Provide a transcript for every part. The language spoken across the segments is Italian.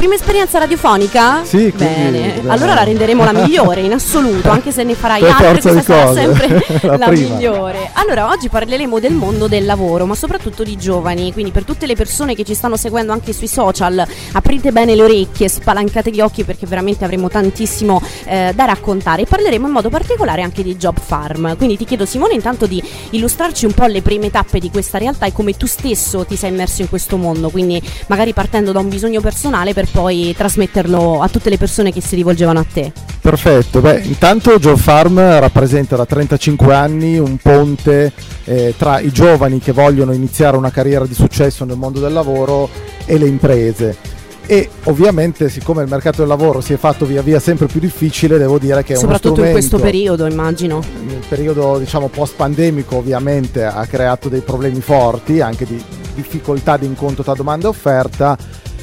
prima esperienza radiofonica? Sì, Bene, quindi, allora la renderemo la migliore in assoluto, anche se ne farai Per altre, questa sarà sempre La la, migliore. Allora, oggi parleremo del mondo del lavoro, ma soprattutto di giovani, quindi per tutte le persone che ci stanno seguendo anche sui social, aprite bene le orecchie, spalancate gli occhi perché veramente avremo tantissimo eh, da raccontare. E parleremo in modo particolare anche di Job Farm. Quindi ti chiedo Simone intanto di illustrarci un po' le prime tappe di questa realtà e come tu stesso ti sei immerso in questo mondo, quindi magari partendo da un bisogno personale per poi trasmetterlo a tutte le persone che si rivolgevano a te. Perfetto, beh, intanto Joe Farm rappresenta da 35 anni un ponte eh, tra i giovani che vogliono iniziare una carriera di successo nel mondo del lavoro e le imprese. E ovviamente, siccome il mercato del lavoro si è fatto via via sempre più difficile, devo dire che è Soprattutto uno in questo strumento- periodo, immagino. il periodo diciamo post pandemico ovviamente ha creato dei problemi forti anche di difficoltà di incontro tra domanda e offerta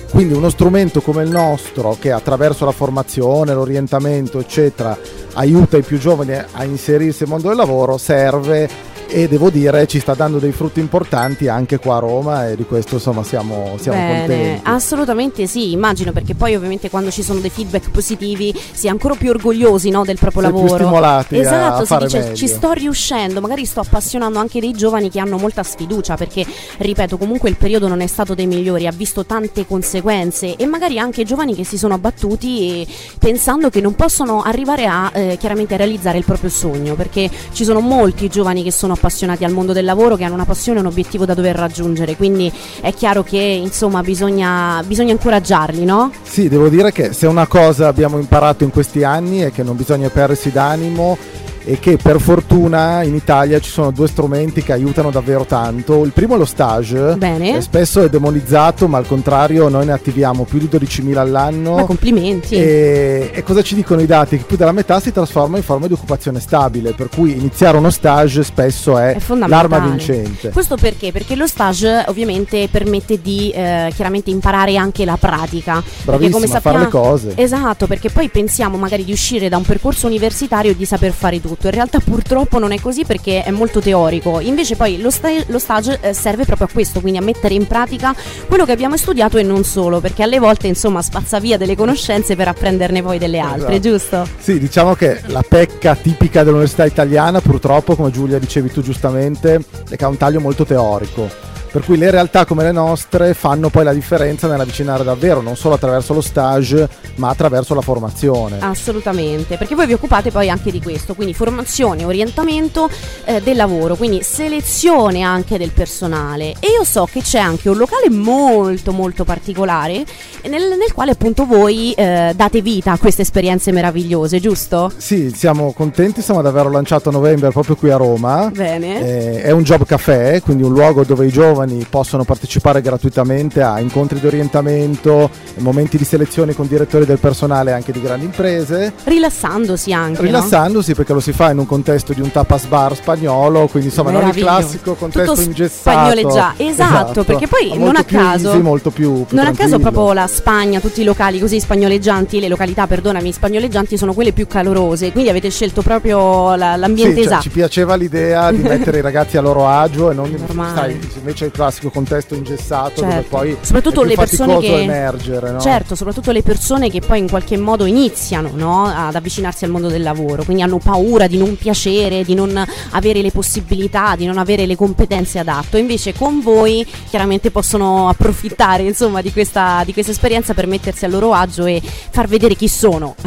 quindi uno strumento come il nostro che attraverso la formazione l'orientamento eccetera aiuta i più giovani a inserirsi nel mondo del lavoro serve e devo dire ci sta dando dei frutti importanti anche qua a Roma e di questo insomma siamo, siamo Bene, contenti assolutamente sì, immagino perché poi ovviamente quando ci sono dei feedback positivi si è ancora più orgogliosi no, del proprio Si è più lavoro. stimolati a esatto, si dice meglio. ci sto riuscendo, magari sto appassionando anche dei giovani che hanno molta sfiducia perché ripeto comunque il periodo non è stato dei migliori, ha visto tante conseguenze e magari anche giovani che si sono abbattuti pensando che non possono arrivare a eh, chiaramente a realizzare il proprio sogno perché ci sono molti giovani che sono appassionati al mondo del lavoro, che hanno una passione e un obiettivo da dover raggiungere, quindi è chiaro che insomma bisogna, bisogna incoraggiarli, no? Sì, devo dire che se una cosa abbiamo imparato in questi anni è che non bisogna perdersi d'animo e che per fortuna in Italia ci sono due strumenti che aiutano davvero tanto. Il primo è lo stage, Bene. spesso è demonizzato, ma al contrario noi ne attiviamo più di 12.000 Ma all'anno. complimenti. E, e cosa ci dicono i dati? Che più della metà si trasforma in forma di occupazione stabile, per cui iniziare uno stage spesso è, È l'arma vincente. Questo perché? Perché lo stage ovviamente permette di eh, chiaramente imparare anche la pratica. Bravissima come a fare sappiamo le cose. Esatto, perché poi pensiamo magari di uscire da un percorso universitario e di saper fare tutto. In realtà purtroppo non è così perché è molto teorico. Invece poi lo, sta- lo stage eh, serve proprio a questo, quindi a mettere in pratica quello che abbiamo studiato e non solo, perché alle volte insomma spazza via delle conoscenze per apprenderne poi delle altre, Esatto. giusto? Sì, diciamo che la pecca tipica dell'università italiana, purtroppo, come Giulia dicevi tu giustamente, è che ha un taglio molto teorico. Per cui le realtà come le nostre fanno poi la differenza nell'avvicinare davvero, non solo attraverso lo stage, ma attraverso la formazione. Assolutamente, perché voi vi occupate poi anche di questo, quindi formazione, orientamento eh, del lavoro, quindi selezione anche del personale. E io so che c'è anche un locale molto molto particolare nel, nel quale appunto voi eh, date vita a queste esperienze meravigliose, giusto? Sì, siamo contenti, siamo ad averlo lanciato a novembre proprio qui a Roma. Bene. Eh, è un job caffè, quindi un luogo dove i giovani possono partecipare gratuitamente a incontri di orientamento, momenti di selezione con direttori del personale anche di grandi imprese. Rilassandosi anche. no? rilassandosi perché lo si fa in un contesto di un tapas bar spagnolo quindi insomma non il classico contesto Tutto ingessato spagnoleggiato. Esatto, perché poi non a caso- easy, molto più, più Non a caso tranquillo. proprio la Spagna, tutti i locali così spagnoleggianti, le località, perdonami, spagnoleggianti sono quelle più calorose, quindi avete scelto proprio la- Sì, l'ambiente cioè, esatto. ci piaceva l'idea di mettere i ragazzi a loro agio e non Normale. sai, invece il classico contesto ingessato dove Certo. poi Soprattutto le persone che- emergere no? Certo, soprattutto le persone che poi in qualche modo iniziano no, ad avvicinarsi al mondo del lavoro, quindi hanno paura di non piacere, di non avere le possibilità, di non avere le competenze adatte. Invece con voi chiaramente possono approfittare insomma, di, questa, di questa esperienza per mettersi a loro agio e far vedere chi sono.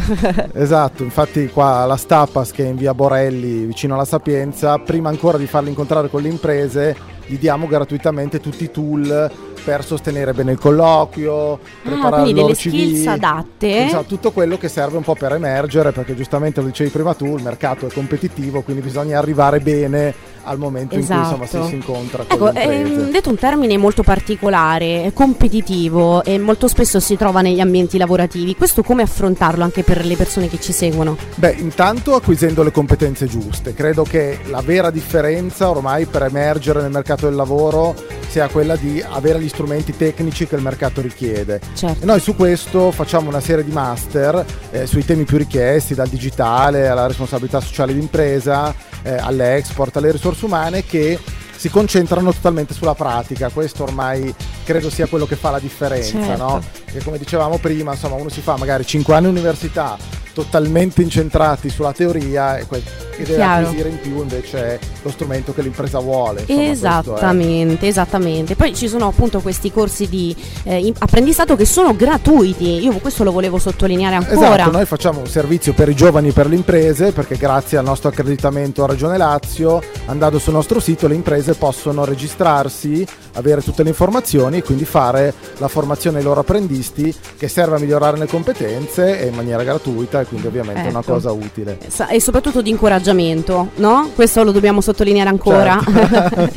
Esatto, infatti qua la Stapas che è in via Borelli vicino alla Sapienza, prima ancora di farli incontrare con le imprese, gli diamo gratuitamente tutti i tool per sostenere bene il colloquio, preparare Ah, quindi il loro CV. adatte. Esatto, tutto quello che serve un po' per emergere, perché giustamente lo dicevi prima tu, il mercato è competitivo, quindi bisogna arrivare bene al momento in cui insomma, Esatto. si, si incontra con Ecco, le imprese. ehm, detto un termine molto particolare, competitivo e molto spesso si trova negli ambienti lavorativi. Questo come affrontarlo anche per le persone che ci seguono? Beh, intanto acquisendo le competenze giuste. Credo che la vera differenza ormai per emergere nel mercato del lavoro sia quella di avere gli strumenti tecnici che il mercato richiede. Certo. E noi su questo facciamo una serie di master eh, sui temi più richiesti, dal digitale alla responsabilità sociale d'impresa, eh, all'export, alle risorse umane che si concentrano totalmente sulla pratica. Questo ormai credo sia quello che fa la differenza, Certo. no? E come dicevamo prima, insomma, uno si fa magari 5 anni università totalmente incentrati sulla teoria e quel che deve Chiaro. acquisire in più invece lo strumento che l'impresa vuole. insomma, Esattamente, esattamente. Poi ci sono appunto questi corsi di eh, apprendistato che sono gratuiti. Io questo lo volevo sottolineare ancora. Esatto, noi facciamo un servizio per i giovani e per le imprese perché grazie al nostro accreditamento a Regione Lazio, andando sul nostro sito, le imprese possono registrarsi, avere tutte le informazioni e quindi fare la formazione ai loro apprendisti che serve a migliorare le competenze e in maniera gratuita e quindi ovviamente è una Ecco. cosa utile. E soprattutto di incoraggiamento, no? Questo lo dobbiamo sottolineare ancora. Certo.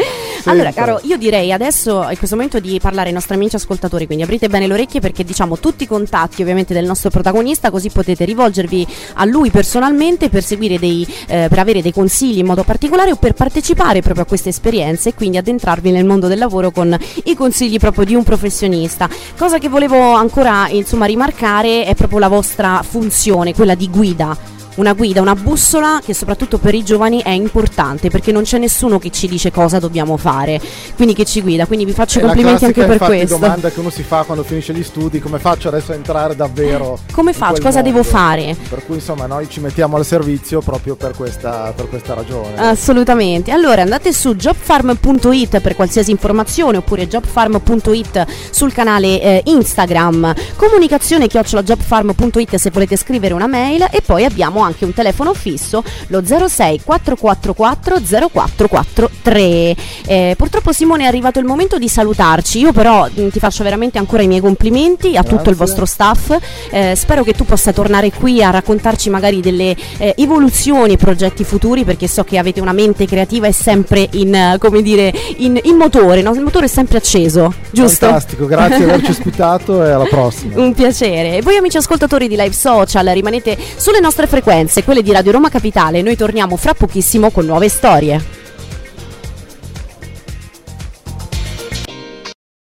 allora, Sempre. caro, io direi adesso è questo momento di parlare ai nostri amici ascoltatori, quindi aprite bene le orecchie perché diciamo tutti i contatti ovviamente del nostro protagonista, così potete rivolgervi a lui personalmente per seguire dei, eh, per avere dei consigli in modo particolare o per partecipare proprio a queste esperienze e quindi addentrarvi nel mondo del lavoro con i consigli proprio di un professionista. Cosa che volevo ancora insomma rimarcare è proprio la vostra funzione, quella di guida. Una guida, una bussola che soprattutto per i giovani è importante perché non c'è nessuno che ci dice cosa dobbiamo fare, quindi che ci guida, quindi vi faccio i È la complimenti anche per questo. domanda che uno si fa quando finisce gli studi, come faccio adesso a entrare davvero? Come in faccio? Cosa devo mondo? fare? Per cui insomma noi ci mettiamo al servizio proprio per questa, per questa ragione. Assolutamente. Allora andate su jobfarm.it per qualsiasi informazione oppure jobfarm.it sul canale eh, Instagram, comunicazione chiocciolajobfarm.it se volete scrivere una mail e poi abbiamo anche un telefono fisso lo 06 444 0443. Eh, purtroppo Simone è arrivato il momento di salutarci, io però mh, ti faccio veramente ancora i miei complimenti a tutto il Grazie. vostro staff, Eh, spero che tu possa tornare qui a raccontarci magari delle eh, evoluzioni e progetti futuri perché so che avete una mente creativa e sempre in, eh, come dire, in, in motore, no? il motore è sempre acceso, giusto? Fantastico, grazie di averci ospitato e alla prossima. Un piacere. E voi amici ascoltatori di Live Social rimanete sulle nostre frequenze, quelle di Radio Roma Capitale. Noi torniamo fra pochissimo con nuove storie.